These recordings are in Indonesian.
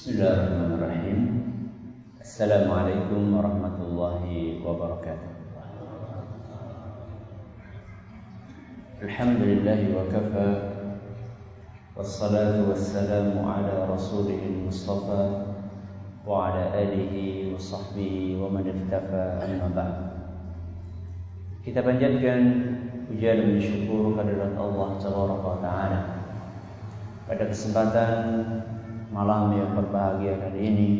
Bismillahirrahmanirrahim Assalamualaikum warahmatullahi wabarakatuh Alhamdulillahi wa kafa Wassalatu wassalamu ala rasulih mustafa Wa ala alihi wa sahbihi wa man irtafa amma ba'd Kita panjatkan pujian dan syukur kehadirat Allah Taala pada kesempatan malam yang berbahagia kali ini.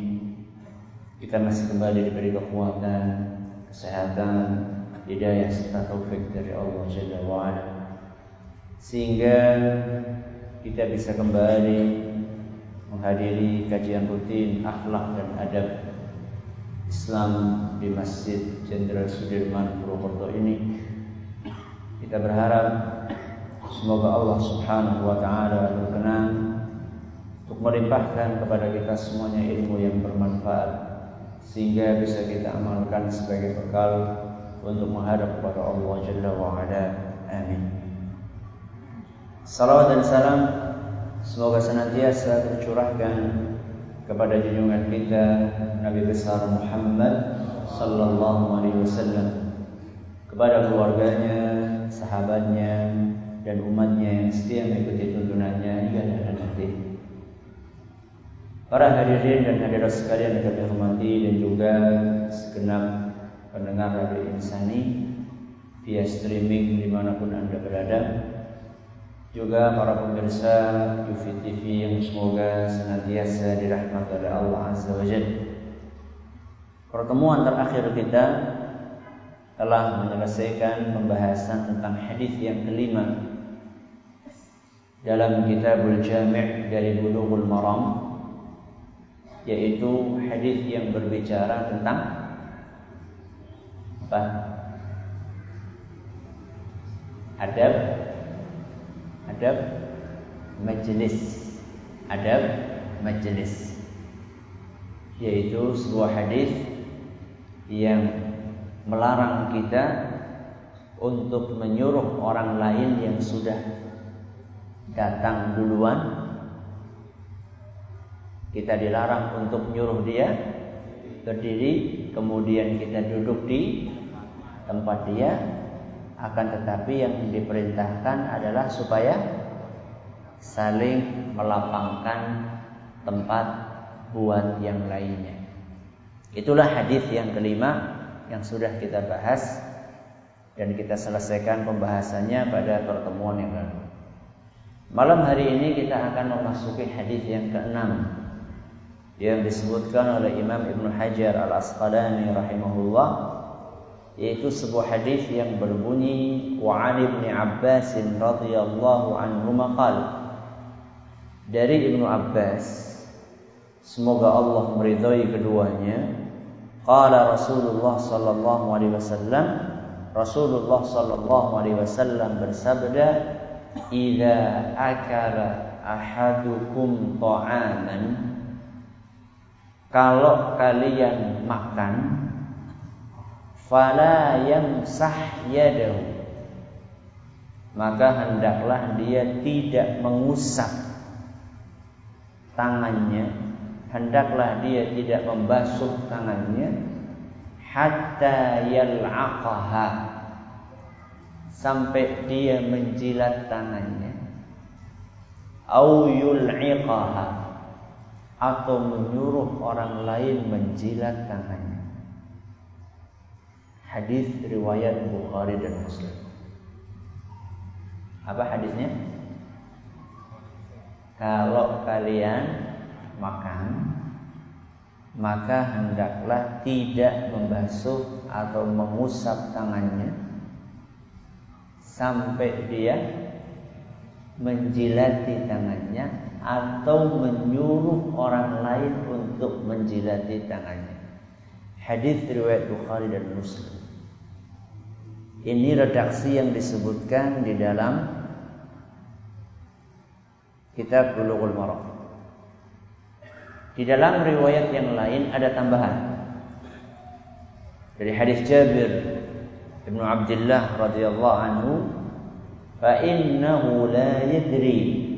Kita masih kembali diberi kekuatan, kesehatan, hidayah serta taufik dari Allah Jalla wa'ala. Sehingga kita bisa kembali menghadiri kajian rutin akhlak dan adab Islam di Masjid Jenderal Sudirman Purwokerto ini. Kita berharap semoga Allah Subhanahu wa taala berkenan melimpahkan kepada kita semuanya ilmu yang bermanfaat sehingga bisa kita amalkan sebagai bekal untuk menghadap kepada Allah Jalla wa. Amin. Salawat dan salam semoga senantiasa tercurahkan kepada junjungan kita Nabi besar Muhammad sallallahu alaihi wasallam kepada keluarganya, sahabatnya dan umatnya yang setia mengikuti tuntunannya hingga. Para hadirin dan hadirat sekalian yang kami hormati dan juga segenap pendengar Radio Insani via streaming di mana pun anda berada juga para pemirsa UFI TV yang semoga senantiasa dirahmati oleh Allah Azza wa. Pertemuan terakhir kita telah menyelesaikan pembahasan tentang hadis yang kelima dalam kitabul Jami' dari Bulughul Maram yaitu hadis yang berbicara tentang apa? Adab adab majelis. Adab majelis. Yaitu sebuah hadis yang melarang kita untuk menyuruh orang lain yang sudah datang duluan kita dilarang untuk nyuruh dia berdiri, kemudian kita duduk di tempat dia. Akan tetapi yang diperintahkan adalah supaya saling melapangkan tempat buat yang lainnya. Itulah hadis yang kelima yang sudah kita bahas dan kita selesaikan pembahasannya pada pertemuan yang lalu. Malam hari ini kita akan memasuki hadis yang keenam yang disebutkan oleh Imam Ibn Hajar Al-Asqalani rahimahullah yaitu sebuah hadis yang berbunyi wa Ali bin Abbas radhiyallahu anhu maqal. Dari Ibnu Abbas semoga Allah meridhai keduanya. Qala Rasulullah sallallahu alaihi wasallam Rasulullah sallallahu alaihi wasallam bersabda idza akala ahadukum ta'aman kalau kalian makan fala yamsah yadahu. Maka hendaklah dia tidak mengusap tangannya. Hendaklah dia tidak membasuh tangannya. Hatta yal'aqaha. Sampai dia menjilat tangannya. Au yul'iqaha atau menyuruh orang lain menjilat tangannya. Hadis riwayat Bukhari dan Muslim. Apa hadisnya? Kalau kalian makan maka hendaklah tidak membasuh atau mengusap tangannya sampai dia menjilati tangannya atau menyuruh orang lain untuk menjilati tangannya. Hadis riwayat Bukhari dan Muslim. Ini redaksi yang disebutkan di dalam kitab Bulughul Maram. Di dalam riwayat yang lain ada tambahan. Dari hadis Jabir Ibnu Abdullah radhiyallahu anhu, "Fa innahu la yadri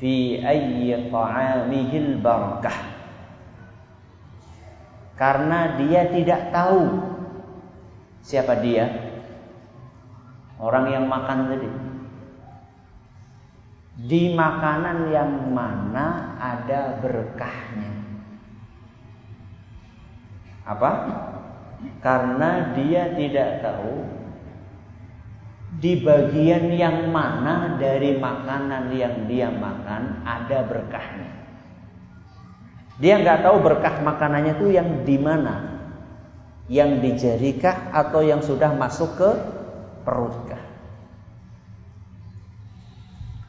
fi ayyi ta'amihil barakah karena dia tidak tahu siapa dia. Orang yang makan tadi. Di makanan yang mana ada berkahnya. Apa? Karena dia tidak tahu di bagian yang mana dari makanan yang dia makan ada berkahnya. Dia nggak tahu berkah makanannya itu yang di mana, yang di jarikah atau yang sudah masuk ke perutkah.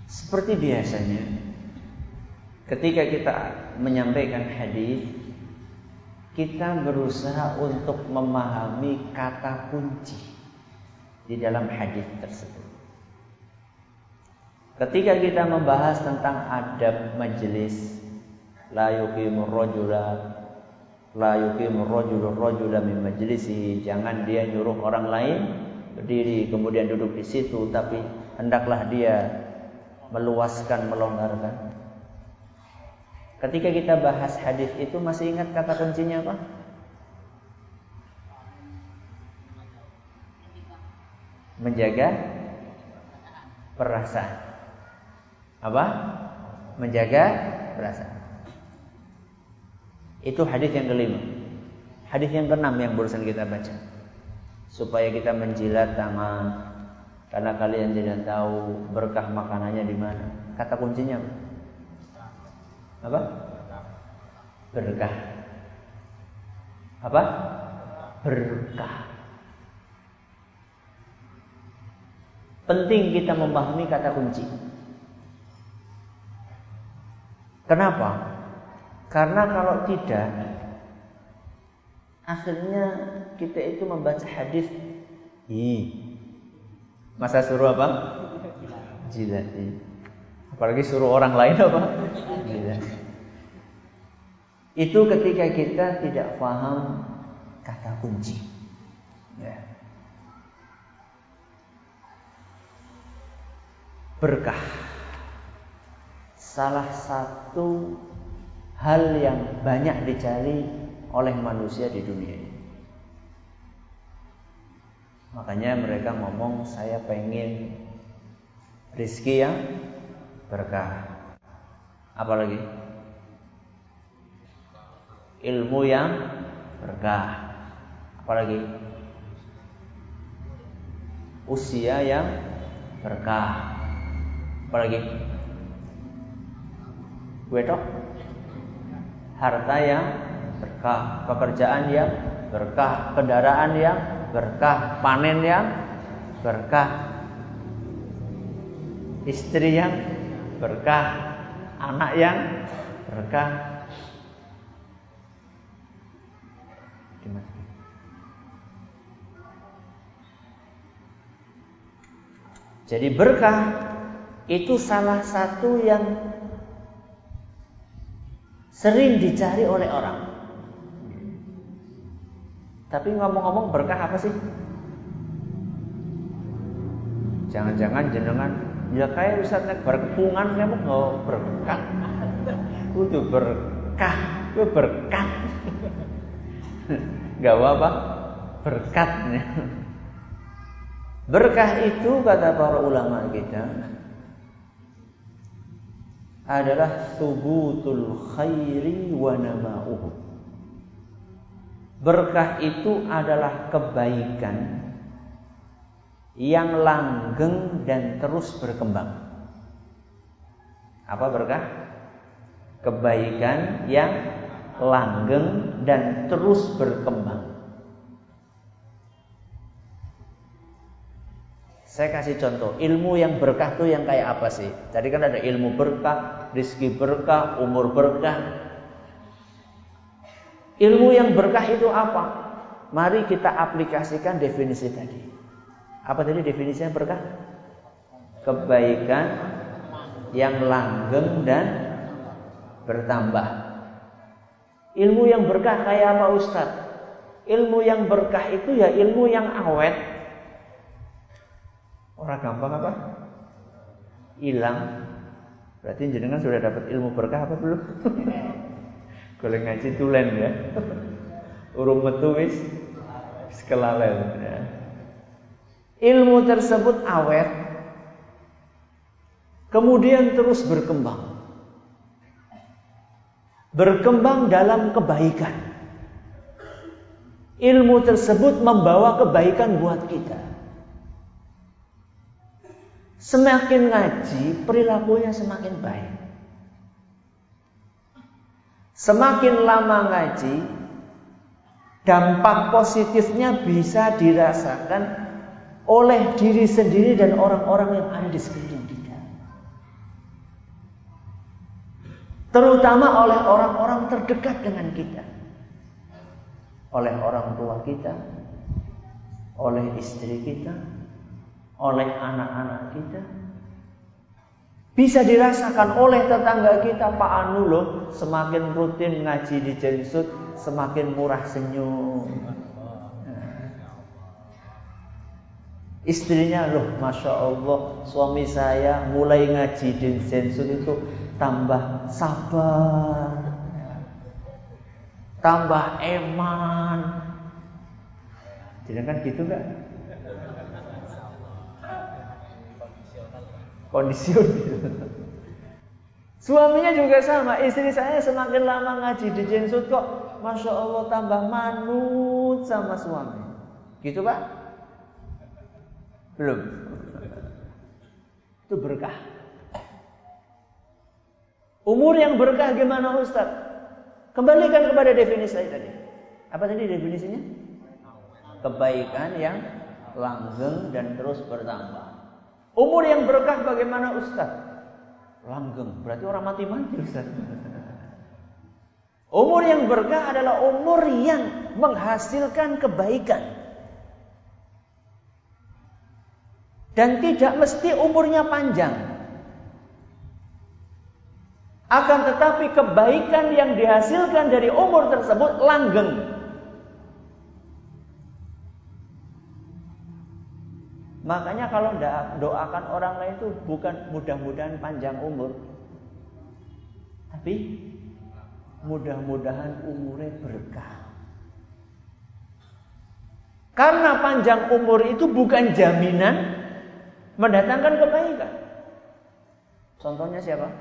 Seperti biasanya, ketika kita menyampaikan hadis, kita berusaha untuk memahami kata kunci di dalam hadis tersebut. Ketika kita membahas tentang adab majelis, la yuqimur rajula la yuqimur rajulu rajula min jangan dia nyuruh orang lain berdiri kemudian duduk di situ tapi hendaklah dia meluaskan melonggarkan. Ketika kita bahas hadis itu masih ingat kata kuncinya apa? Menjaga perasaan. Apa? Menjaga perasaan. Itu hadis yang kelima. Hadis yang keenam yang barusan kita baca. Supaya kita menjilat tangan karena kalian tidak tahu berkah makanannya di mana. Kata kuncinya apa? Berkah. Apa? Berkah. Penting kita memahami kata kunci. Kenapa? Karena kalau tidak, akhirnya kita itu membaca hadis, hi, masa suruh apa? Jilati. Apalagi suruh orang lain apa? Jilat. Itu ketika kita tidak paham kata kunci. Ya. Berkah. Salah satu hal yang banyak dicari oleh manusia di dunia ini. Makanya mereka ngomong saya pengen rizki yang berkah. Apalagi ilmu yang berkah. Apalagi usia yang berkah apalagi? Wedok harta yang berkah pekerjaan yang berkah kendaraan yang berkah panen yang berkah istri yang berkah anak yang berkah. Jadi berkah itu salah satu yang sering dicari oleh orang. Tapi ngomong-ngomong berkah apa sih? Jangan-jangan jenengan ya kayak nek berkepungan kamu nggak berkah. Kudu berkah, itu berkat. Gak apa berkatnya. Berkah itu kata para ulama kita adalah subutul khairi wa nama'uhu. Berkah itu adalah kebaikan yang langgeng dan terus berkembang. Apa berkah? Kebaikan yang langgeng dan terus berkembang. Saya kasih contoh, ilmu yang berkah itu yang kayak apa sih? Tadi kan ada ilmu berkah, rizki berkah, umur berkah. Ilmu yang berkah itu apa? Mari kita aplikasikan definisi tadi. Apa tadi definisinya berkah? Kebaikan yang langgeng dan bertambah. Ilmu yang berkah kayak apa Ustadz? Ilmu yang berkah itu ya ilmu yang awet, Orang gampang apa? Hilang. Berarti jenengan sudah dapat ilmu berkah apa belum? Kalau ngaji tulen ya. Urung metu wis kelalen ya. Ilmu tersebut awet kemudian terus berkembang. Berkembang dalam kebaikan. Ilmu tersebut membawa kebaikan buat kita. Semakin ngaji, perilakunya semakin baik. Semakin lama ngaji, dampak positifnya bisa dirasakan oleh diri sendiri dan orang-orang yang ada di sekeliling kita. Terutama oleh orang-orang terdekat dengan kita. Oleh orang tua kita, oleh istri kita, oleh anak-anak kita. Bisa dirasakan oleh tetangga kita Pak Anu loh Semakin rutin ngaji di Jensut Semakin murah senyum Istrinya loh Masya Allah Suami saya mulai ngaji di Jensut itu Tambah sabar Tambah eman Jadi kan gitu gak? Kondisional. Suaminya juga sama, istri saya semakin lama ngaji di Jensut kok Masya Allah tambah manut sama suami. Gitu Pak? Belum. Itu berkah. Umur yang berkah gimana Ustaz? Kembalikan kepada definisi saya tadi. Apa tadi definisinya? Kebaikan yang langgeng dan terus bertambah. Umur yang berkah bagaimana Ustaz? Langgeng, berarti orang mati-mati Ustaz. Umur yang berkah adalah umur yang menghasilkan kebaikan. Dan tidak mesti umurnya panjang. Akan tetapi kebaikan yang dihasilkan dari umur tersebut langgeng. Makanya kalau doakan orang lain itu bukan mudah-mudahan panjang umur. Tapi mudah-mudahan umurnya berkah. Karena panjang umur itu bukan jaminan mendatangkan kebaikan. Contohnya siapa?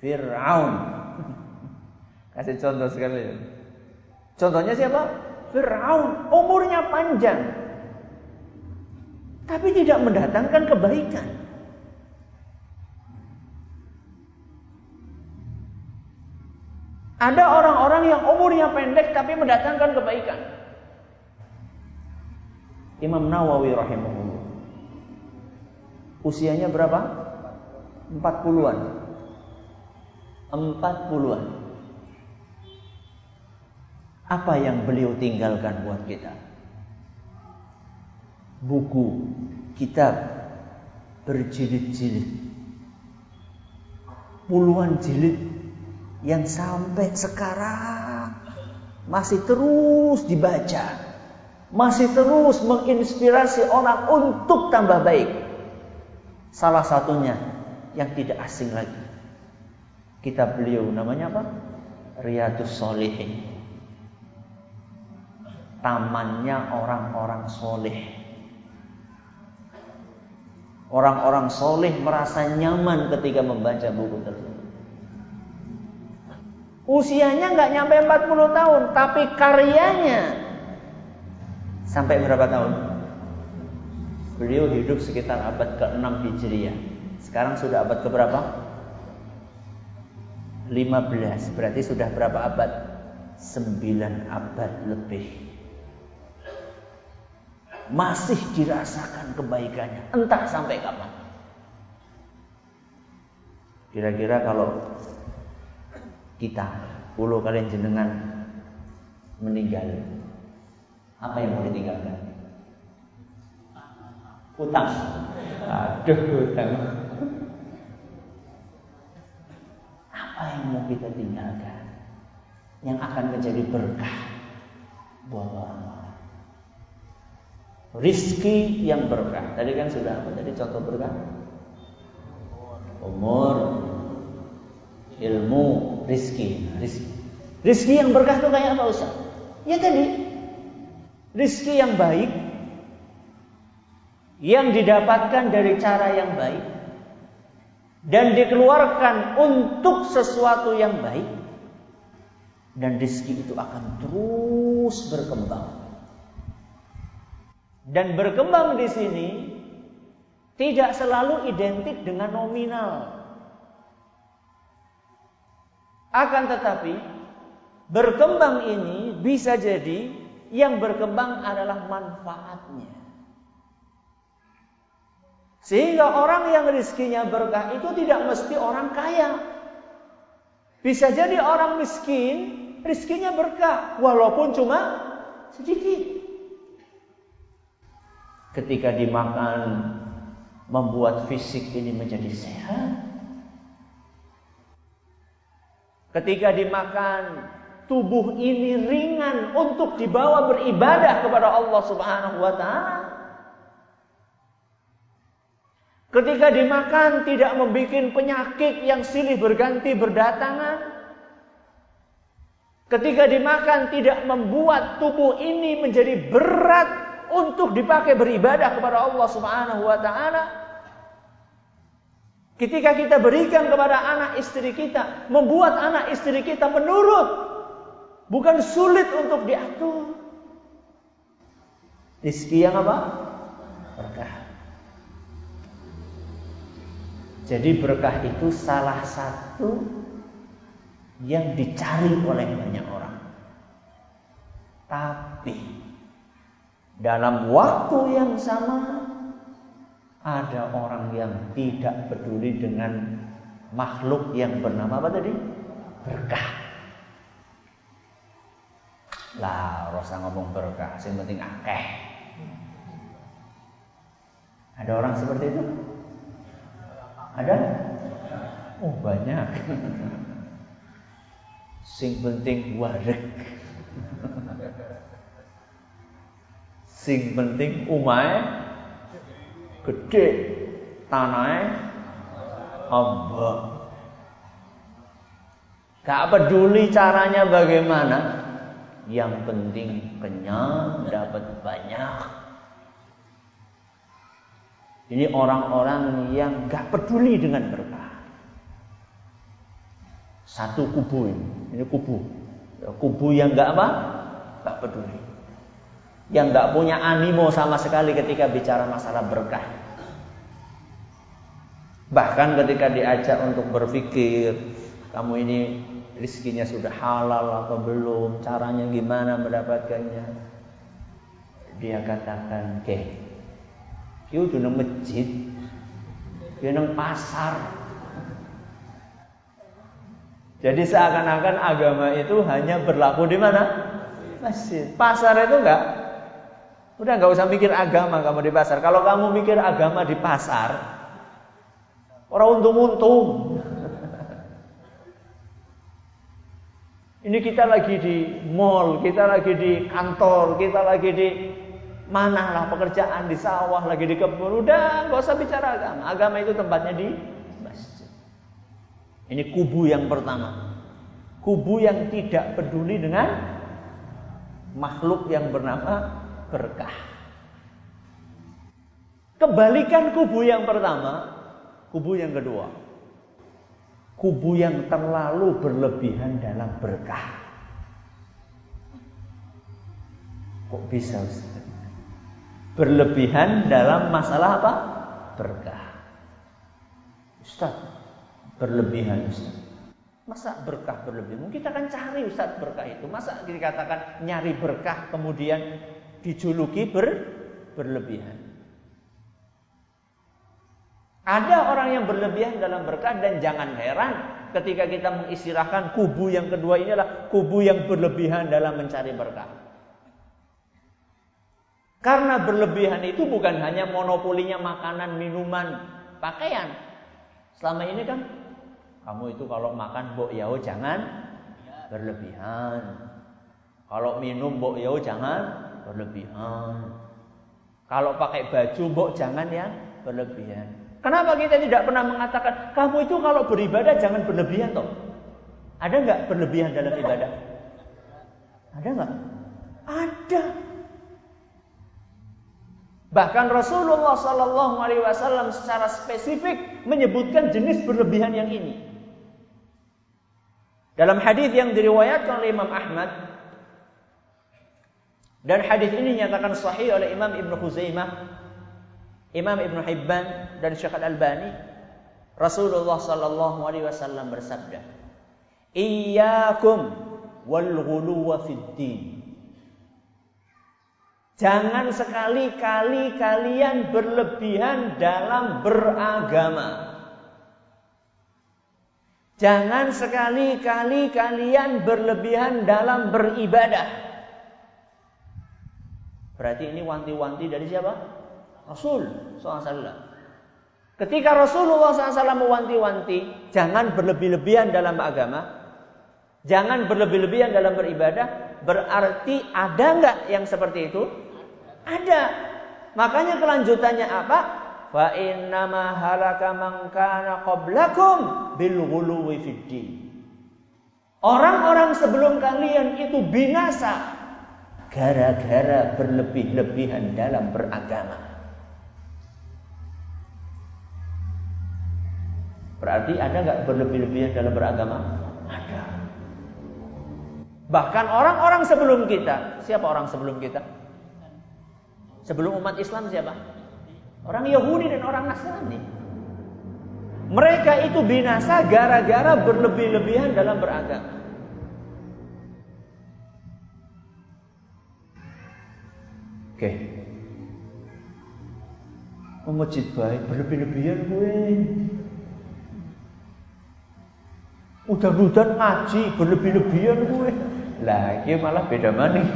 Fir'aun. Kasih contoh sekali. Contohnya siapa? Fir'aun. Umurnya panjang. Tapi tidak mendatangkan kebaikan. Ada orang-orang yang umurnya pendek tapi mendatangkan kebaikan. Imam Nawawi rahimahullah. Usianya berapa? 40-an. 40-an. Apa yang beliau tinggalkan buat kita? Buku, kitab berjilid-jilid. Puluhan jilid yang sampai sekarang masih terus dibaca. Masih terus menginspirasi orang untuk tambah baik. Salah satunya yang tidak asing lagi. Kitab beliau namanya apa? Riyadus Solihin. Tamannya orang-orang soleh. Orang-orang soleh merasa nyaman ketika membaca buku tersebut. Usianya nggak nyampe 40 tahun, tapi karyanya sampai berapa tahun? Beliau hidup sekitar abad ke-6 Hijriah. Sekarang sudah abad ke berapa? 15. Berarti sudah berapa abad? 9 abad lebih masih dirasakan kebaikannya. Entah sampai kapan. Kira-kira kalau kita, puluh kalian jenengan meninggal, apa yang mau ditinggalkan? Utang. Aduh, utang. Apa yang mau kita tinggalkan? Yang akan menjadi berkah buat orang rizki yang berkah. Tadi kan sudah apa tadi contoh berkah? Umur, ilmu rizki. Rizki, rizki yang berkah itu kayak apa Ustaz? Ya tadi, rizki yang baik, yang didapatkan dari cara yang baik, dan dikeluarkan untuk sesuatu yang baik, dan rizki itu akan terus berkembang. Dan berkembang di sini tidak selalu identik dengan nominal. Akan tetapi berkembang ini bisa jadi yang berkembang adalah manfaatnya. Sehingga orang yang rizkinya berkah itu tidak mesti orang kaya. Bisa jadi orang miskin rizkinya berkah walaupun cuma sedikit. Ketika dimakan membuat fisik ini menjadi sehat. Ketika dimakan tubuh ini ringan untuk dibawa beribadah kepada Allah Subhanahu wa taala. Ketika dimakan tidak membuat penyakit yang silih berganti berdatangan. Ketika dimakan tidak membuat tubuh ini menjadi berat untuk dipakai beribadah kepada Allah Subhanahu wa taala. Ketika kita berikan kepada anak istri kita, membuat anak istri kita menurut, bukan sulit untuk diatur. Rizki yang apa? Berkah. Jadi berkah itu salah satu yang dicari oleh banyak orang. Tapi dalam waktu yang sama ada orang yang tidak peduli dengan makhluk yang bernama apa tadi? Berkah. Lah, rasa ngomong berkah, yang penting akeh. Ada orang seperti itu? Ada? Oh, banyak. Sing penting warik. Sing penting umai gede, tanahnya hamba. Gak peduli caranya bagaimana, yang penting kenyang dapat banyak. Ini orang-orang yang gak peduli dengan berkah. Satu kubu ini. Ini kubu. Kubu yang enggak apa? Enggak peduli. Yang enggak punya animo sama sekali ketika bicara masalah berkah. Bahkan ketika diajak untuk berpikir, kamu ini rizkinya sudah halal atau belum, caranya gimana mendapatkannya. Dia katakan, "Oke. Udah nang masjid, dia nang pasar, jadi seakan-akan agama itu hanya berlaku di mana? Masjid. Pasar itu enggak. Udah enggak usah mikir agama kamu di pasar. Kalau kamu mikir agama di pasar, orang untung-untung. Ini kita lagi di mall, kita lagi di kantor, kita lagi di mana lah pekerjaan di sawah, lagi di kebun. Udah, nggak usah bicara agama. Agama itu tempatnya di ini kubu yang pertama. Kubu yang tidak peduli dengan makhluk yang bernama berkah. Kebalikan kubu yang pertama, kubu yang kedua. Kubu yang terlalu berlebihan dalam berkah. Kok bisa Ustaz? Berlebihan dalam masalah apa? Berkah. Ustaz, berlebihan Ustaz. Masa berkah berlebihan? Kita akan cari Ustaz berkah itu. Masa dikatakan nyari berkah kemudian dijuluki ber, berlebihan? Ada orang yang berlebihan dalam berkah dan jangan heran ketika kita mengistilahkan kubu yang kedua ini adalah kubu yang berlebihan dalam mencari berkah. Karena berlebihan itu bukan hanya monopolinya makanan, minuman, pakaian. Selama ini kan kamu itu kalau makan bok yao jangan berlebihan. Kalau minum bok yao jangan berlebihan. Kalau pakai baju bok jangan yang berlebihan. Kenapa kita tidak pernah mengatakan kamu itu kalau beribadah jangan berlebihan toh? Ada nggak berlebihan dalam ibadah? Ada nggak? Ada. Bahkan Rasulullah Sallallahu Alaihi Wasallam secara spesifik menyebutkan jenis berlebihan yang ini. Dalam hadis yang diriwayatkan oleh Imam Ahmad dan hadis ini nyatakan sahih oleh Imam Ibn Khuzaimah, Imam Ibn Hibban dan Syekh Al-Albani, Rasulullah sallallahu alaihi wasallam bersabda, "Iyyakum wal ghuluwa fid din." Jangan sekali-kali kalian berlebihan dalam beragama. Jangan sekali-kali kalian berlebihan dalam beribadah. Berarti ini wanti-wanti dari siapa? Rasul SAW. Ketika Rasulullah SAW mewanti-wanti, jangan berlebih-lebihan dalam agama, jangan berlebih-lebihan dalam beribadah, berarti ada nggak yang seperti itu? Ada. Makanya kelanjutannya apa? Fa innama halaka man kana qablakum bil Orang-orang sebelum kalian itu binasa gara-gara berlebih-lebihan dalam beragama. Berarti ada nggak berlebih-lebihan dalam beragama? Ada. Bahkan orang-orang sebelum kita, siapa orang sebelum kita? Sebelum umat Islam siapa? Orang Yahudi dan orang Nasrani. Mereka itu binasa gara-gara berlebih-lebihan dalam beragama. Oke. Okay. Masjid baik berlebih-lebihan gue. Udah-udah ngaji berlebih-lebihan gue. Lah, ini malah beda mana.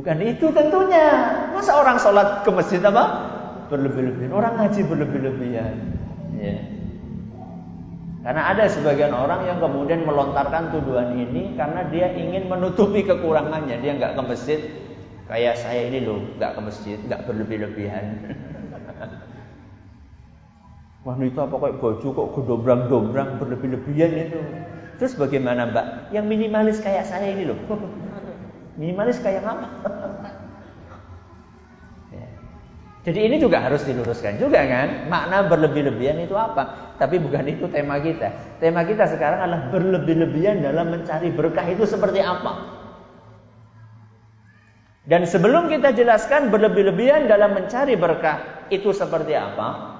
Bukan itu tentunya. Masa orang sholat ke masjid apa? Berlebih-lebihan. Orang ngaji berlebih-lebihan. Ya. Karena ada sebagian orang yang kemudian melontarkan tuduhan ini karena dia ingin menutupi kekurangannya. Dia nggak ke masjid. Kayak saya ini loh, nggak ke masjid, nggak berlebih-lebihan. Wanita apa kayak baju kok gedombrang-dombrang berlebih-lebihan itu. Terus bagaimana mbak? Yang minimalis kayak saya ini loh. Minimalis kayak apa? Jadi ini juga harus diluruskan juga kan. Makna berlebih-lebihan itu apa? Tapi bukan itu tema kita. Tema kita sekarang adalah berlebih-lebihan dalam mencari berkah itu seperti apa? Dan sebelum kita jelaskan berlebih-lebihan dalam mencari berkah itu seperti apa?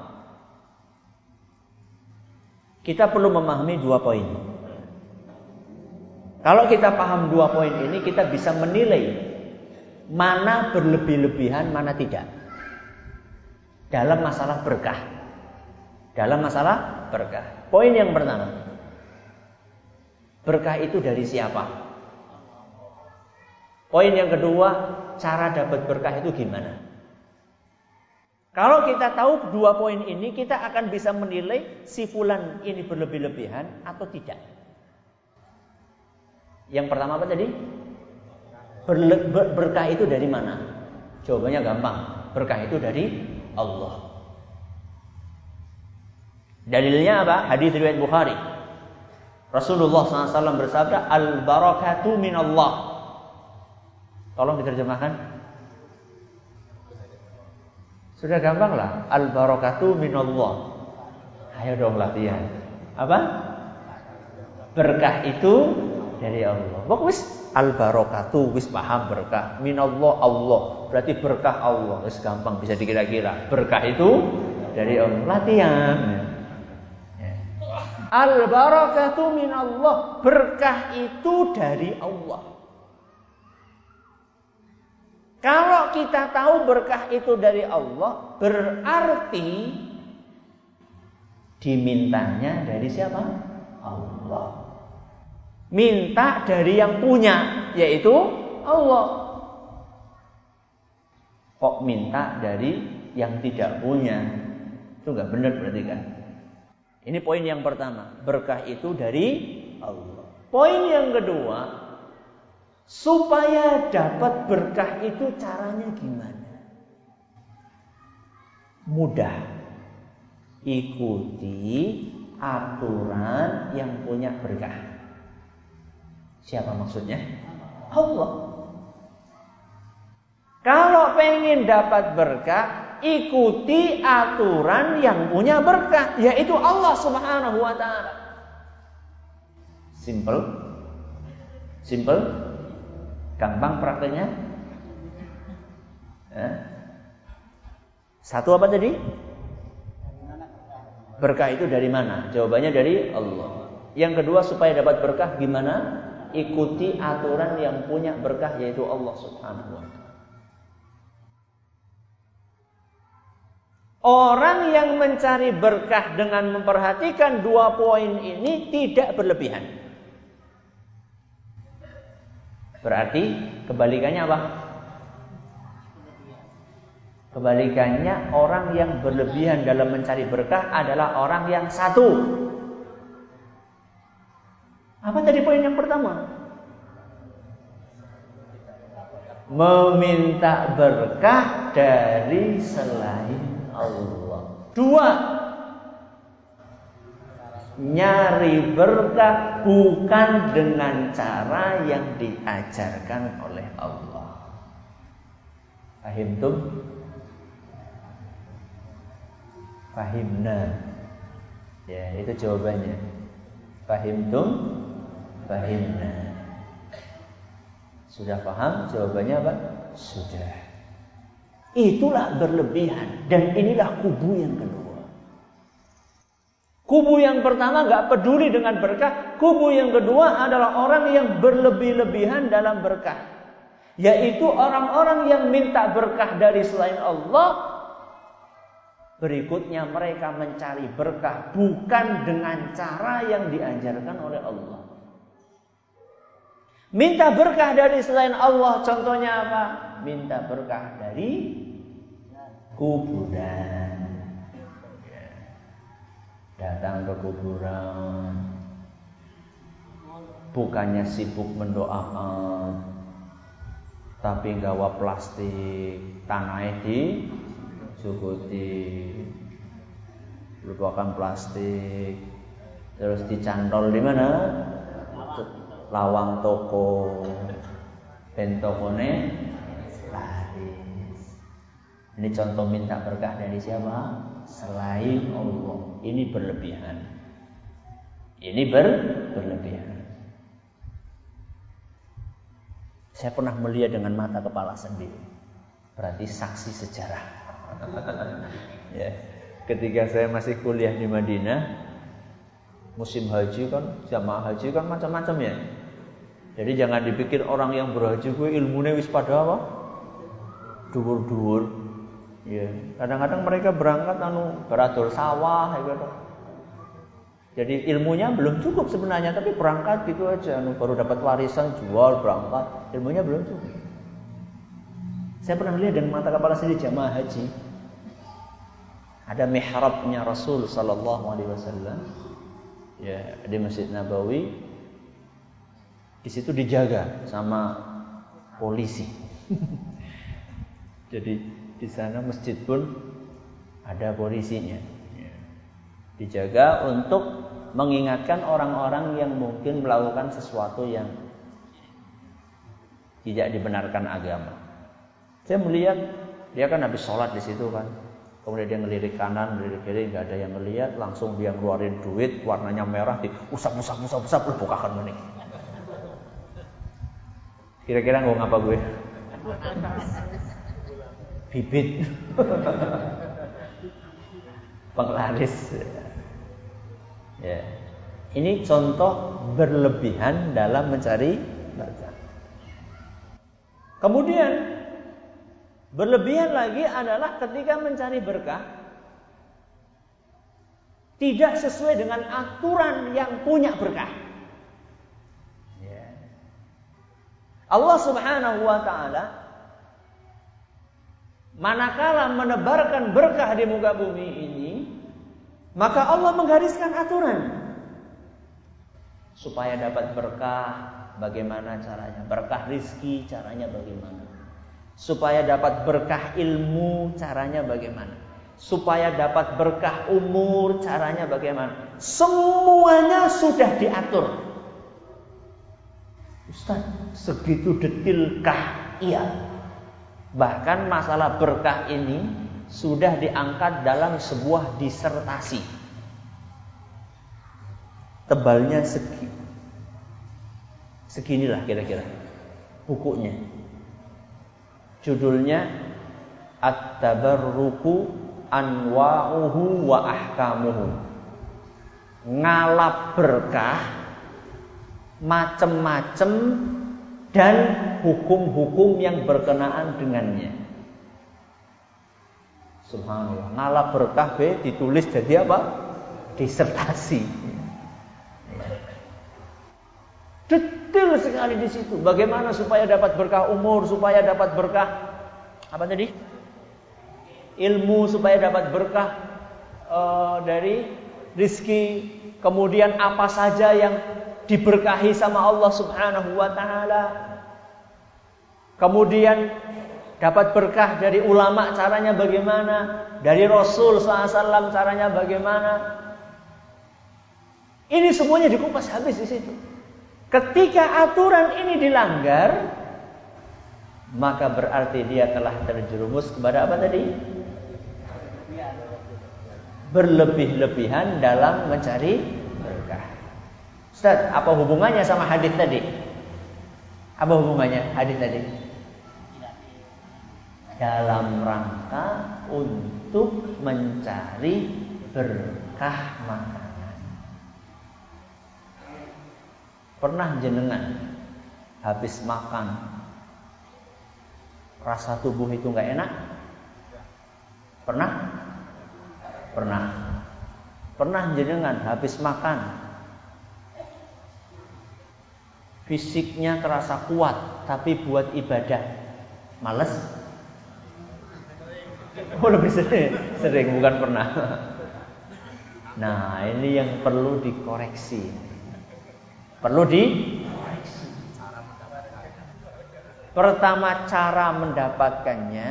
Kita perlu memahami dua poin. Kalau kita paham dua poin ini, kita bisa menilai mana berlebih-lebihan, mana tidak. Dalam masalah berkah. Dalam masalah berkah. Poin yang pertama. Berkah itu dari siapa? Poin yang kedua, cara dapat berkah itu gimana? Kalau kita tahu dua poin ini, kita akan bisa menilai si fulan ini berlebih-lebihan atau tidak. Yang pertama apa tadi? Berle, ber, berkah itu dari mana? Jawabannya gampang. Berkah itu dari Allah. Dalilnya apa? Hadis riwayat Bukhari. Rasulullah SAW bersabda, Al barakatu min Allah. Tolong diterjemahkan. Sudah gampang lah. Al barakatu min Allah. Ayo dong latihan. Apa? Berkah itu dari Allah. Bagus al barokatu wis paham berkah. Minallah Allah. Berarti berkah Allah. Wis gampang bisa dikira-kira. Berkah itu dari Allah. Latihan. Ya. Al barakatu minallah. Berkah itu dari Allah. Kalau kita tahu berkah itu dari Allah, berarti dimintanya dari siapa? Allah minta dari yang punya yaitu Allah. Kok minta dari yang tidak punya? Itu nggak benar berarti kan? Ini poin yang pertama, berkah itu dari Allah. Poin yang kedua, supaya dapat berkah itu caranya gimana? Mudah. Ikuti aturan yang punya berkah. Siapa maksudnya? Allah. Kalau pengen dapat berkah, ikuti aturan yang punya berkah, yaitu Allah Subhanahu wa taala. Simple. Simple. Gampang prakteknya. Eh? Satu apa tadi? Berkah itu dari mana? Jawabannya dari Allah. Yang kedua supaya dapat berkah gimana? Ikuti aturan yang punya berkah yaitu Allah Subhanahu wa taala. Orang yang mencari berkah dengan memperhatikan dua poin ini tidak berlebihan. Berarti kebalikannya apa? Kebalikannya orang yang berlebihan dalam mencari berkah adalah orang yang satu. Apa tadi poin yang pertama? Meminta berkah dari selain Allah. Dua, nyari berkah bukan dengan cara yang diajarkan oleh Allah. Pahim tuh? Fahimna. Ya, itu jawabannya. Fahim tuh? Fahimna. Sudah paham jawabannya apa? Sudah. Itulah berlebihan dan inilah kubu yang kedua. Kubu yang pertama gak peduli dengan berkah. Kubu yang kedua adalah orang yang berlebih-lebihan dalam berkah. Yaitu orang-orang yang minta berkah dari selain Allah. Berikutnya mereka mencari berkah bukan dengan cara yang diajarkan oleh Allah. Minta berkah dari selain Allah contohnya apa? Minta berkah dari kuburan. Datang ke kuburan. Bukannya sibuk mendoakan. Tapi gawa plastik. Tanahnya di sukuti. Lupakan plastik. Terus dicantol di mana? Lawang toko. Ben tokone ini contoh minta berkah dari siapa? Selain Allah. Ini berlebihan. Ini ber berlebihan. Saya pernah melihat dengan mata kepala sendiri. Berarti saksi sejarah. ya. Ketika saya masih kuliah di Madinah, musim haji kan jamaah haji kan macam-macam ya. Jadi jangan dipikir orang yang berhaji gue ilmunya wis pada apa? Dhuwur-dhuwur. Ya, kadang-kadang mereka berangkat anu beratur sawah gitu. Jadi ilmunya belum cukup sebenarnya, tapi berangkat gitu aja, anu baru dapat warisan jual berangkat, ilmunya belum cukup. Saya pernah lihat dengan mata kepala sendiri jamaah haji. Ada mihrabnya Rasul Sallallahu Alaihi Wasallam, ya di Masjid Nabawi. Di situ dijaga sama polisi. Jadi di sana masjid pun ada polisinya. Dijaga untuk mengingatkan orang-orang yang mungkin melakukan sesuatu yang tidak dibenarkan agama. Saya melihat dia kan habis sholat di situ kan. Kemudian dia ngelirik kanan, ngelirik kiri, nggak ada yang melihat. Langsung dia ngeluarin duit, warnanya merah, di usap, usap, usap, usap, bukakan menik. Kira-kira gue ngapa gue? bibit. Penglaris. Ya. Ini contoh berlebihan dalam mencari berkah kemudian berlebihan lagi adalah ketika mencari berkah tidak sesuai dengan aturan yang punya berkah ya. Allah Subhanahu wa taala manakala menebarkan berkah di muka bumi ini, maka Allah menggariskan aturan supaya dapat berkah. Bagaimana caranya? Berkah rizki caranya bagaimana? Supaya dapat berkah ilmu caranya bagaimana? supaya dapat berkah umur, caranya bagaimana? Semuanya sudah diatur. Ustaz, segitu detilkah? Iya. Bahkan masalah berkah ini sudah diangkat dalam sebuah disertasi. Tebalnya segi. Seginilah kira-kira bukunya. Judulnya At-Tabarruku Anwa'uhu wa Ahkamuhu. Ngalap berkah macem-macem dan hukum-hukum yang berkenaan dengannya. Subhanallah. Ngalap berkah be ditulis jadi apa? Disertasi. Detail sekali di situ. Bagaimana supaya dapat berkah umur, supaya dapat berkah apa tadi? Ilmu supaya dapat berkah uh, dari rizki. Kemudian apa saja yang diberkahi sama Allah Subhanahu wa taala. Kemudian dapat berkah dari ulama caranya bagaimana, dari Rasul SAW caranya bagaimana. Ini semuanya dikupas habis di situ. Ketika aturan ini dilanggar, maka berarti dia telah terjerumus kepada apa tadi? Berlebih-lebihan dalam mencari. Ustaz, apa hubungannya sama hadis tadi? Apa hubungannya hadis tadi? Dalam rangka untuk mencari berkah makanan. Pernah jenengan habis makan rasa tubuh itu nggak enak? Pernah? Pernah. Pernah jenengan habis makan fisiknya terasa kuat tapi buat ibadah males? Oh lebih sering, sering bukan pernah. Nah ini yang perlu dikoreksi. Perlu di Pertama cara mendapatkannya,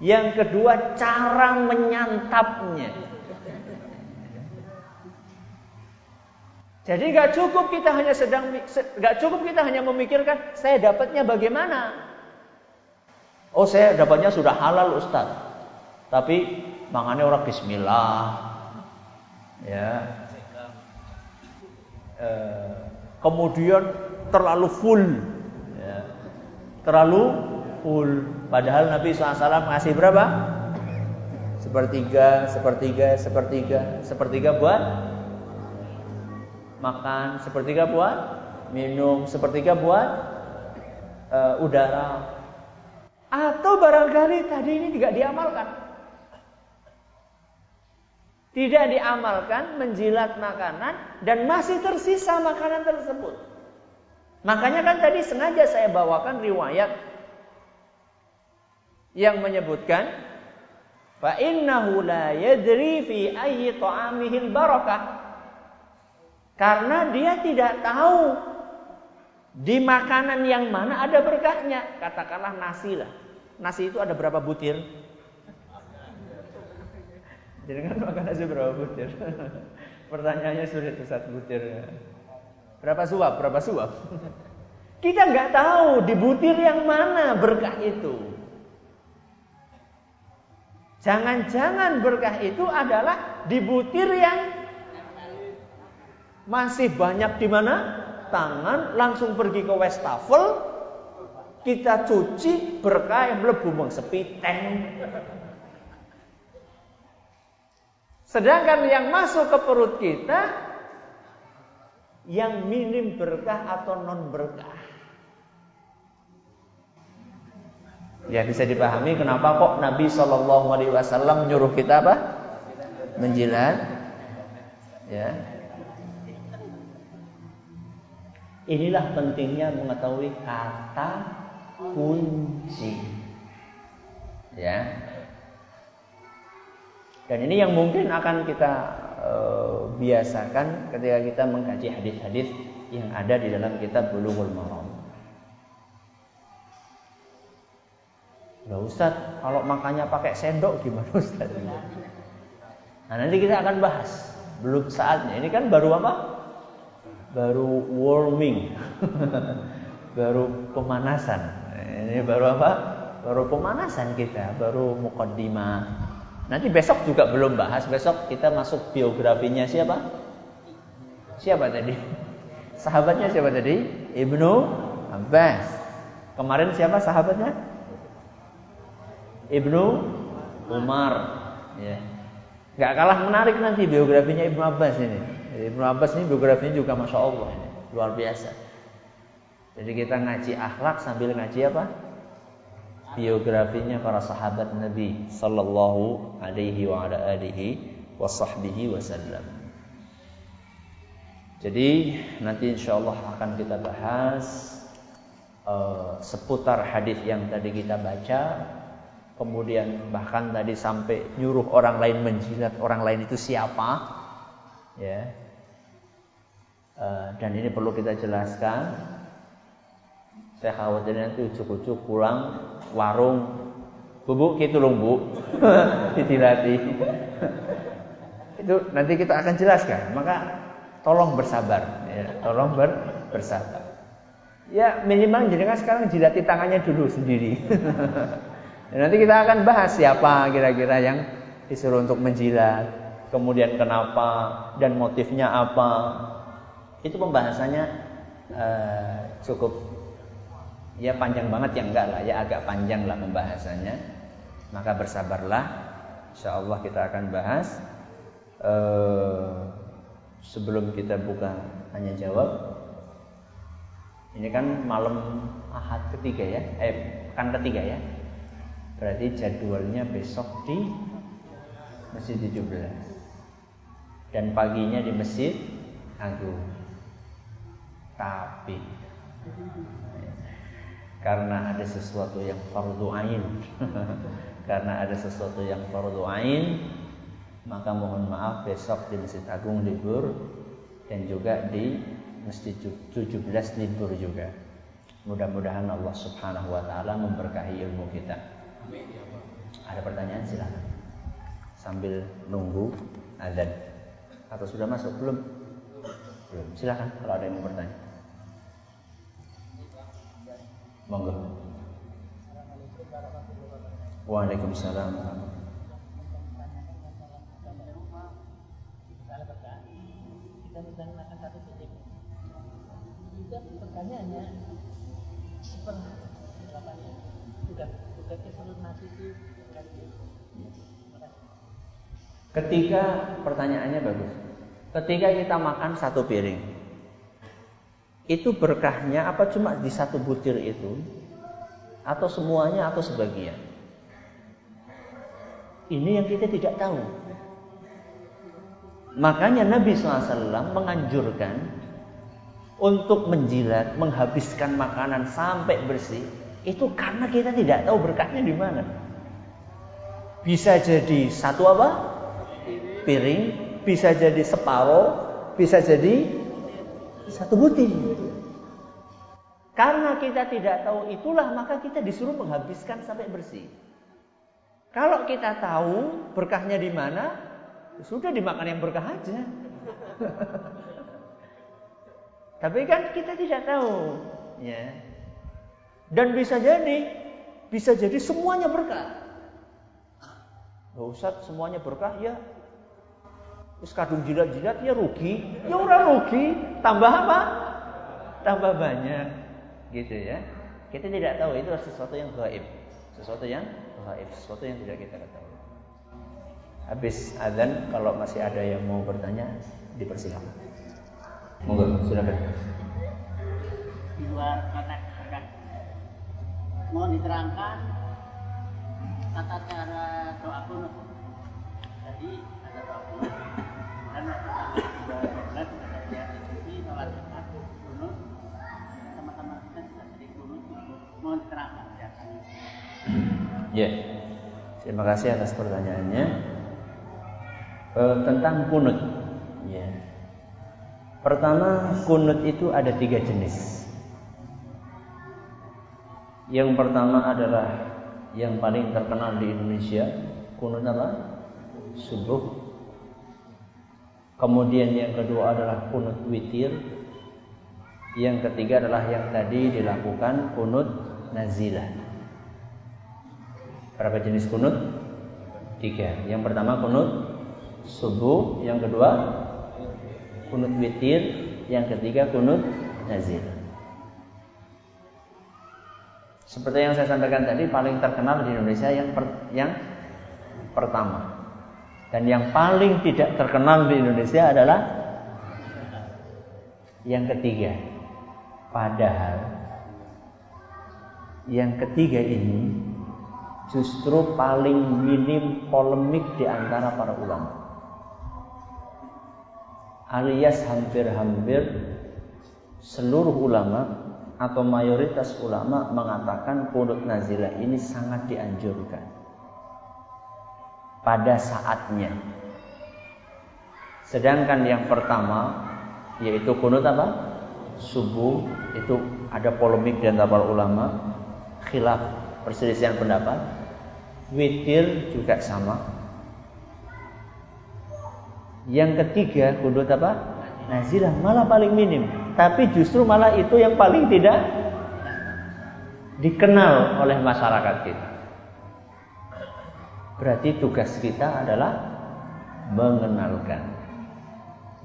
yang kedua cara menyantapnya. Jadi nggak cukup kita hanya sedang nggak cukup kita hanya memikirkan saya dapatnya bagaimana. Oh saya dapatnya sudah halal Ustaz. Tapi mangannya orang Bismillah. Ya, Eh, kemudian terlalu full, ya. terlalu full. Padahal Nabi SAW ngasih berapa? Sepertiga, sepertiga, sepertiga, sepertiga buat makan, sepertiga buat minum, sepertiga buat uh, udara. Atau barangkali tadi ini tidak diamalkan tidak diamalkan, menjilat makanan dan masih tersisa makanan tersebut. Makanya kan tadi sengaja saya bawakan riwayat yang menyebutkan fa innahu la yadri fi ayyi ta'amihil barakah. Karena dia tidak tahu di makanan yang mana ada berkahnya. Katakanlah nasi lah. Nasi itu ada berapa butir? Jadi kan makan nasi berapa butir? Pertanyaannya sudah itu satu butir. Berapa suap? Berapa suap? Kita nggak tahu di butir yang mana berkah itu. Jangan-jangan berkah itu adalah di butir yang masih banyak di mana? Tangan langsung pergi ke wastafel, kita cuci berkah yang melebu sepiteng. Sedangkan yang masuk ke perut kita yang minim berkah atau non berkah. Ya bisa dipahami kenapa kok Nabi Shallallahu Alaihi Wasallam menyuruh kita apa? Menjilat. Ya. Inilah pentingnya mengetahui kata kunci. Ya. Dan ini yang mungkin akan kita uh, biasakan ketika kita mengkaji hadis-hadis yang ada di dalam kitab Bulughul Maram. Nah Ustaz, kalau makannya pakai sendok gimana Ustaz? Nah nanti kita akan bahas. Belum saatnya. Ini kan baru apa? Baru warming. baru pemanasan. Ini baru apa? Baru pemanasan kita. Baru mukaddimah. Nanti besok juga belum bahas. Besok kita masuk biografinya siapa? Siapa tadi? Sahabatnya siapa tadi? Ibnu Abbas. Kemarin siapa sahabatnya? Ibnu Umar. Ya. Gak kalah menarik nanti biografinya Ibnu Abbas ini. Ibnu Abbas ini biografinya juga masya Allah ini. luar biasa. Jadi kita ngaji akhlak sambil ngaji apa? Biografinya para sahabat Nabi Sallallahu Alaihi wa ala alihi wasahbihi wasallam. Jadi nanti insya Allah akan kita bahas uh, seputar hadis yang tadi kita baca kemudian bahkan tadi sampai nyuruh orang lain menjilat orang lain itu siapa ya uh, dan ini perlu kita jelaskan. Saya khawatir nanti ujuk-ujuk pulang warung. Bubuk gitu loh bu. Ditilati itu nanti kita akan jelaskan. Maka tolong bersabar. Ya tolong ber, bersabar. Ya minimal jenengan sekarang jilati tangannya dulu sendiri. Dan nanti kita akan bahas siapa kira-kira yang disuruh untuk menjilat, kemudian kenapa dan motifnya apa. Itu pembahasannya uh, cukup ya panjang banget ya enggak lah ya agak panjang lah pembahasannya. Maka bersabarlah, insya Allah kita akan bahas. Uh, sebelum kita buka tanya jawab, ini kan malam ahad ketiga ya, eh kan ketiga ya. Berarti jadwalnya besok di Masjid 17 Dan paginya di Masjid Agung Tapi Karena ada sesuatu yang fardu ain Karena ada sesuatu yang fardu ain Maka mohon maaf besok di Masjid Agung libur Dan juga di Masjid 17 libur juga Mudah-mudahan Allah subhanahu wa ta'ala memberkahi ilmu kita ada pertanyaan silakan. Sambil nunggu azan. Atau sudah masuk belum? Belum. Silakan kalau ada yang mau bertanya. Monggo. Waalaikumsalam. Ketika pertanyaannya bagus. Ketika kita makan satu piring, itu berkahnya apa cuma di satu butir itu? Atau semuanya atau sebagian? Ini yang kita tidak tahu. Makanya Nabi SAW menganjurkan untuk menjilat, menghabiskan makanan sampai bersih itu karena kita tidak tahu berkahnya di mana. Bisa jadi satu apa? Piring, bisa jadi separuh, bisa jadi satu butir. Karena kita tidak tahu itulah maka kita disuruh menghabiskan sampai bersih. Kalau kita tahu berkahnya di mana, sudah dimakan yang berkah aja. Tapi kan kita tidak tahu, ya. Dan bisa jadi, bisa jadi semuanya berkah. Usah semuanya berkah ya. Terus kadung jilat-jilat ya rugi. Ya orang rugi. Tambah apa? Tambah banyak. Gitu ya. Kita tidak tahu itu sesuatu yang gaib. Sesuatu yang gaib. Sesuatu yang tidak kita ketahui. Habis azan kalau masih ada yang mau bertanya dipersilakan. Monggo, silakan. Luar kotak mohon diterangkan tata cara doa kunut. Jadi ya. Terima kasih atas pertanyaannya e, tentang kunut. Ya. Pertama, kunut itu ada tiga jenis. Yang pertama adalah yang paling terkenal di Indonesia kunut apa? Subuh. Kemudian yang kedua adalah kunut witir. Yang ketiga adalah yang tadi dilakukan kunut nazilah. Berapa jenis kunut? Tiga. Yang pertama kunut subuh, yang kedua kunut witir, yang ketiga kunut nazilah. Seperti yang saya sampaikan tadi, paling terkenal di Indonesia yang per, yang pertama. Dan yang paling tidak terkenal di Indonesia adalah yang ketiga. Padahal yang ketiga ini justru paling minim polemik di antara para ulama. Alias hampir-hampir seluruh ulama atau mayoritas ulama mengatakan kunut nazilah ini sangat dianjurkan pada saatnya. Sedangkan yang pertama yaitu kunut apa? Subuh itu ada polemik di antara ulama, khilaf perselisihan pendapat. Witir juga sama. Yang ketiga kunut apa? Nazilah malah paling minim. Tapi justru malah itu yang paling tidak dikenal oleh masyarakat kita. Berarti tugas kita adalah mengenalkan.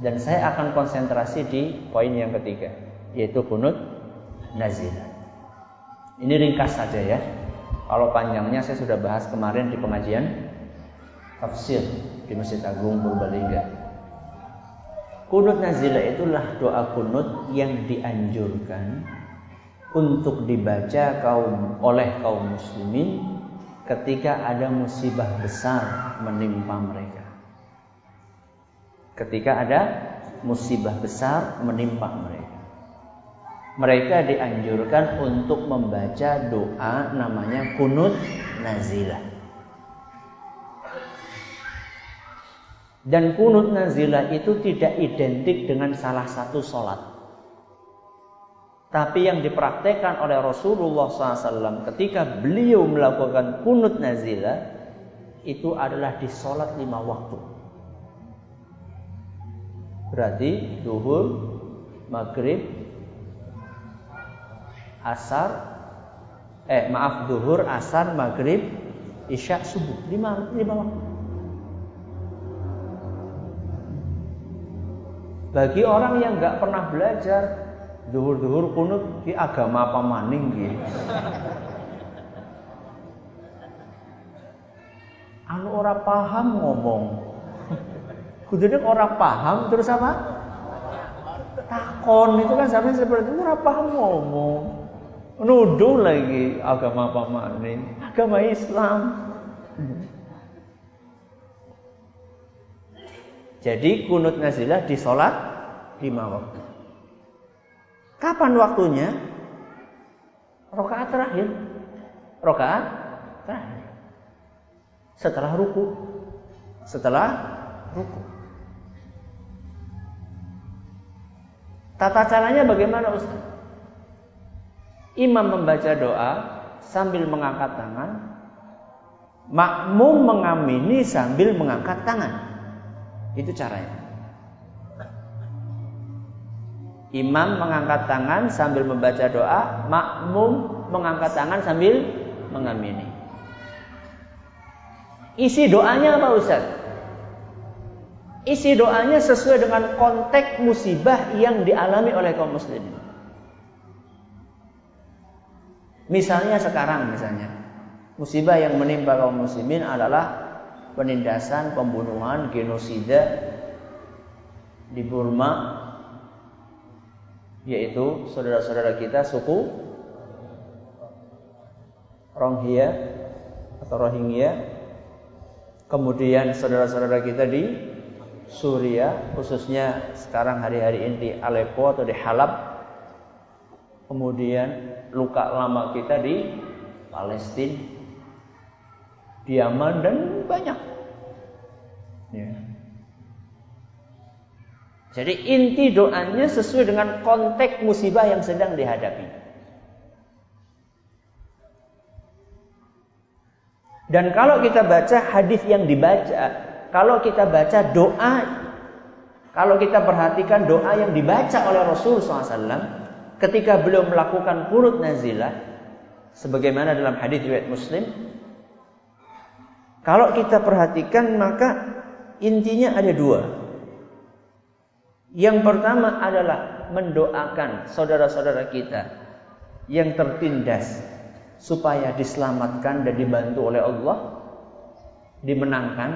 Dan saya akan konsentrasi di poin yang ketiga, yaitu kunut nazilah. Ini ringkas saja ya. Kalau panjangnya saya sudah bahas kemarin di pengajian tafsir di Masjid Agung Purbalingga. Kunut nazilah itulah doa kunut yang dianjurkan untuk dibaca kaum oleh kaum muslimin ketika ada musibah besar menimpa mereka. Ketika ada musibah besar menimpa mereka. Mereka dianjurkan untuk membaca doa namanya kunut nazilah. Dan kunut nazilah itu tidak identik dengan salah satu sholat. Tapi yang dipraktekkan oleh Rasulullah SAW ketika beliau melakukan kunut nazilah itu adalah di sholat lima waktu. Berarti duhur, maghrib, asar, eh maaf duhur, asar, maghrib, isya, subuh. Lima, lima waktu. Bagi orang yang nggak pernah belajar duhur-duhur kunut di agama apa maning gitu. Anu orang paham ngomong. Kudune orang paham terus apa? Takon itu kan sampai seperti itu orang paham ngomong. Nuduh lagi agama apa maning? Agama Islam. Jadi kunut nazilah di sholat lima waktu. Kapan waktunya? Rokaat terakhir. Rokaat terakhir. Setelah ruku. Setelah ruku. Tata caranya bagaimana Ustaz? Imam membaca doa sambil mengangkat tangan. Makmum mengamini sambil mengangkat tangan. Itu caranya. Imam mengangkat tangan sambil membaca doa, makmum mengangkat tangan sambil mengamini. Isi doanya apa Ustaz? Isi doanya sesuai dengan konteks musibah yang dialami oleh kaum muslimin. Misalnya sekarang misalnya, musibah yang menimpa kaum muslimin adalah penindasan, pembunuhan, genosida di Burma yaitu saudara-saudara kita suku Rohingya atau Rohingya kemudian saudara-saudara kita di Suria khususnya sekarang hari-hari ini di Aleppo atau di Halab kemudian luka lama kita di Palestina di Yaman dan banyak. Ya. Jadi inti doanya sesuai dengan konteks musibah yang sedang dihadapi. Dan kalau kita baca hadis yang dibaca, kalau kita baca doa, kalau kita perhatikan doa yang dibaca oleh Rasul SAW ketika beliau melakukan kurut nazilah, sebagaimana dalam hadis riwayat Muslim, kalau kita perhatikan maka intinya ada dua. Yang pertama adalah mendoakan saudara-saudara kita yang tertindas supaya diselamatkan dan dibantu oleh Allah, dimenangkan.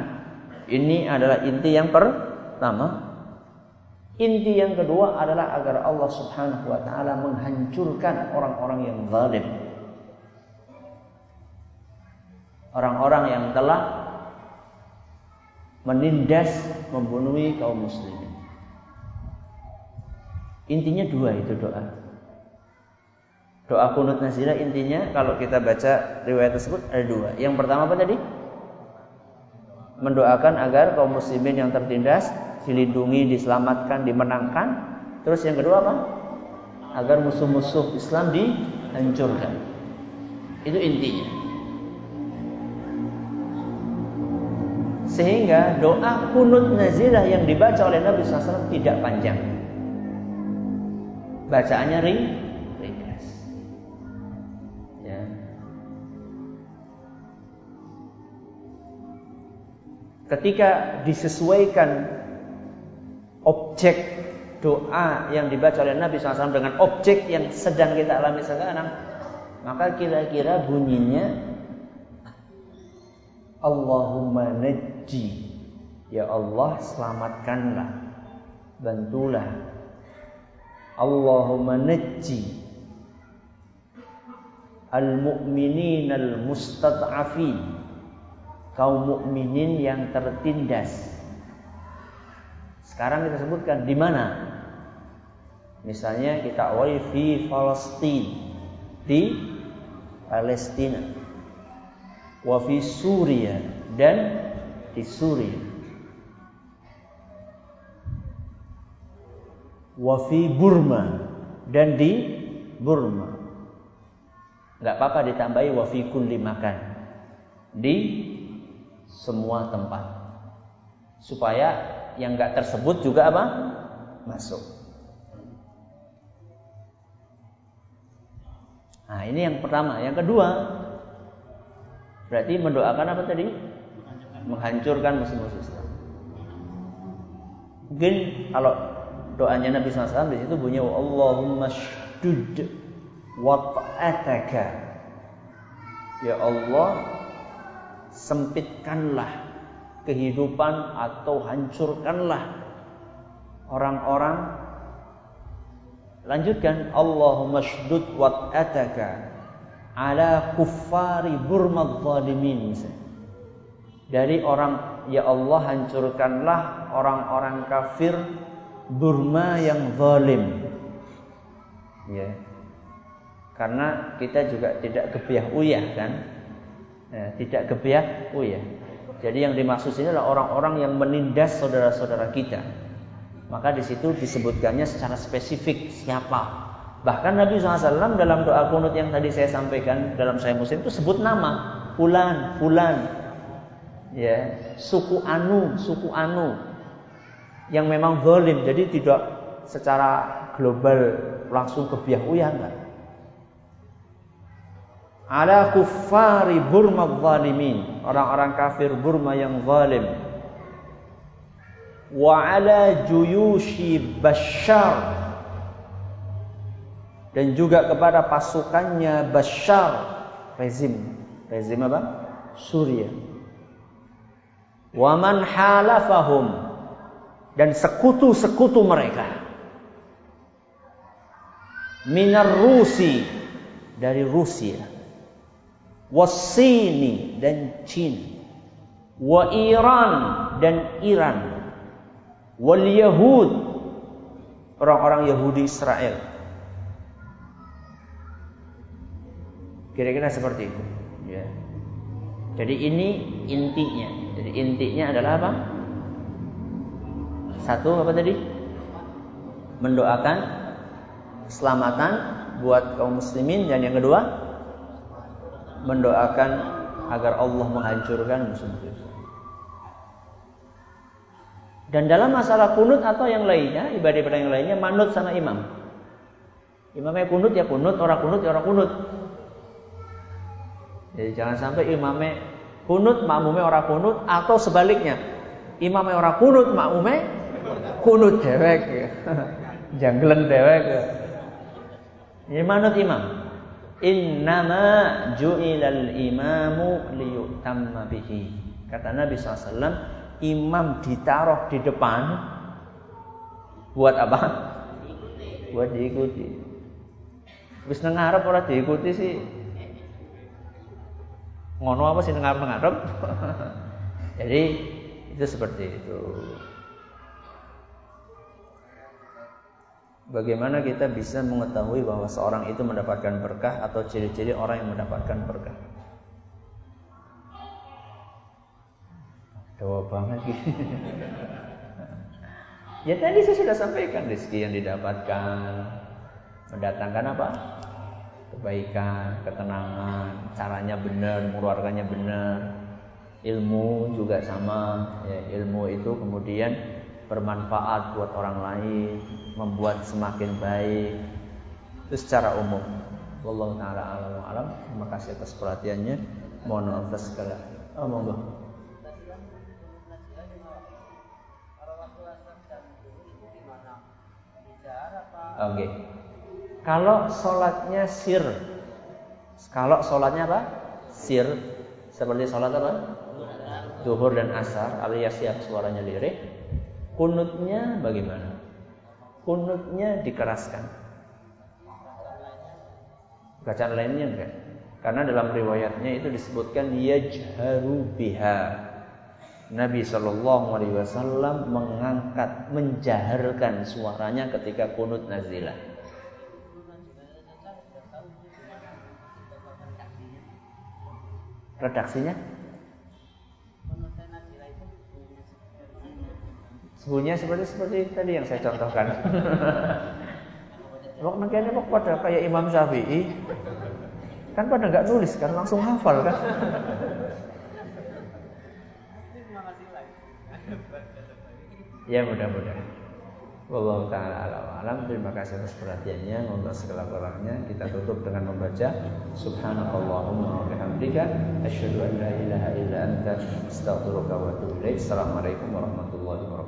Ini adalah inti yang pertama. Inti yang kedua adalah agar Allah Subhanahu wa taala menghancurkan orang-orang yang zalim. Orang-orang yang telah menindas, membunuhi kaum muslimin. Intinya dua itu doa. Doa kunut nazila intinya kalau kita baca riwayat tersebut ada dua. Yang pertama apa tadi? Mendoakan agar kaum muslimin yang tertindas dilindungi, diselamatkan, dimenangkan. Terus yang kedua apa? Agar musuh-musuh Islam dihancurkan. Itu intinya. Sehingga doa kunut nazilah yang dibaca oleh Nabi SAW tidak panjang. Bacaannya ring, ketika disesuaikan objek doa yang dibaca oleh Nabi SAW dengan objek yang sedang kita alami sekarang, maka kira-kira bunyinya Allahumma najji. Ya Allah selamatkanlah Bantulah Allahumma najji Al-mu'minin al-mustad'afin kaum mukminin yang tertindas. Sekarang kita sebutkan di mana? Misalnya kita awali fi Palestina di Palestina. Wa fi Suria dan di Suria. Wa fi Burma dan di Burma. Enggak apa-apa ditambahi wa fi kulli makan. Di semua tempat. Supaya yang nggak tersebut juga apa? Masuk. Nah, ini yang pertama. Yang kedua, berarti mendoakan apa tadi? Menghancurkan musuh-musuh. Mungkin kalau doanya Nabi SAW di situ bunyi Allahumma shdud wat'ataka. Ya Allah, sempitkanlah kehidupan atau hancurkanlah orang-orang lanjutkan Allahumma shdud wat'ataka ala kuffari burma zalimin dari orang ya Allah hancurkanlah orang-orang kafir Burma yang zalim. Ya. Karena kita juga tidak kebiah uyah kan? Ya, tidak kebiak oh ya jadi yang dimaksud ini adalah orang-orang yang menindas saudara-saudara kita. Maka di situ disebutkannya secara spesifik siapa. Bahkan Nabi SAW dalam doa kunut yang tadi saya sampaikan dalam saya muslim itu sebut nama fulan fulan. Ya suku anu suku anu yang memang zalim. Jadi tidak secara global langsung kebiah uyah enggak. Ala kuffari Burma zalimin. Orang-orang kafir Burma yang zalim. Wa ala juyushi Bashar. Dan juga kepada pasukannya Bashar. Rezim. Rezim apa? Suria. Wa man halafahum dan sekutu-sekutu mereka. Minar Rusi dari Rusia. Wasini dan Cina wa Iran dan Iran. Wal Yahud orang-orang Yahudi Israel. Kira-kira seperti itu. Ya. Jadi ini intinya. Jadi intinya adalah apa satu apa tadi mendoakan keselamatan buat kaum muslimin dan yang kedua mendoakan agar Allah menghancurkan musuh-musuh. Dan dalam masalah kunut atau yang lainnya, ibadah-ibadah yang lainnya, manut sama imam. Imamnya kunut ya kunut, orang kunut ya orang kunut. Jadi jangan sampai imamnya kunut, makmumnya orang kunut, atau sebaliknya. Imamnya orang kunut, makmumnya kunut dewek. Janggelen dewek. Ini manut imam. Innama ju'ilal imamu liyutamma bihi. Kata Nabi SAW, imam ditaruh di depan buat apa? Buat diikuti. Wis nang ngarep ora diikuti sih. Ngono apa sih nang ngarep Jadi itu seperti itu. Bagaimana kita bisa mengetahui bahwa seorang itu mendapatkan berkah atau ciri-ciri orang yang mendapatkan berkah? Jawab banget gitu. ya tadi saya sudah sampaikan rezeki yang didapatkan mendatangkan apa? Kebaikan, ketenangan, caranya benar, mengeluarkannya benar. Ilmu juga sama, ya, ilmu itu kemudian bermanfaat buat orang lain, membuat semakin baik. Itu secara umum. Wallahu taala alam alam. Terima kasih atas perhatiannya. Mohon maaf atas segala. Oh, monggo. Oke. Okay. Kalau sholatnya sir, kalau sholatnya apa? Sir, seperti sholat apa? Duhur dan asar, alias yang suaranya lirik. Kunutnya bagaimana? Kunutnya dikeraskan. Bacaan lainnya enggak. Karena dalam riwayatnya itu disebutkan yajharu biha. Nabi Shallallahu Alaihi Wasallam mengangkat, menjaharkan suaranya ketika kunut nazilah. Redaksinya? Sebunyinya seperti seperti tadi yang saya contohkan. Waktu makanya waktu pada kayak Imam Syafi'i, kan pada nggak nulis kan langsung hafal kan. Ya mudah-mudahan. Wallahu taala alam. Terima kasih atas perhatiannya. Untuk segala kurangnya kita tutup dengan membaca Subhanakallahumma wa bihamdika asyhadu an la ilaha illa anta astaghfiruka wa atubu ilaik. Assalamualaikum warahmatullahi wabarakatuh.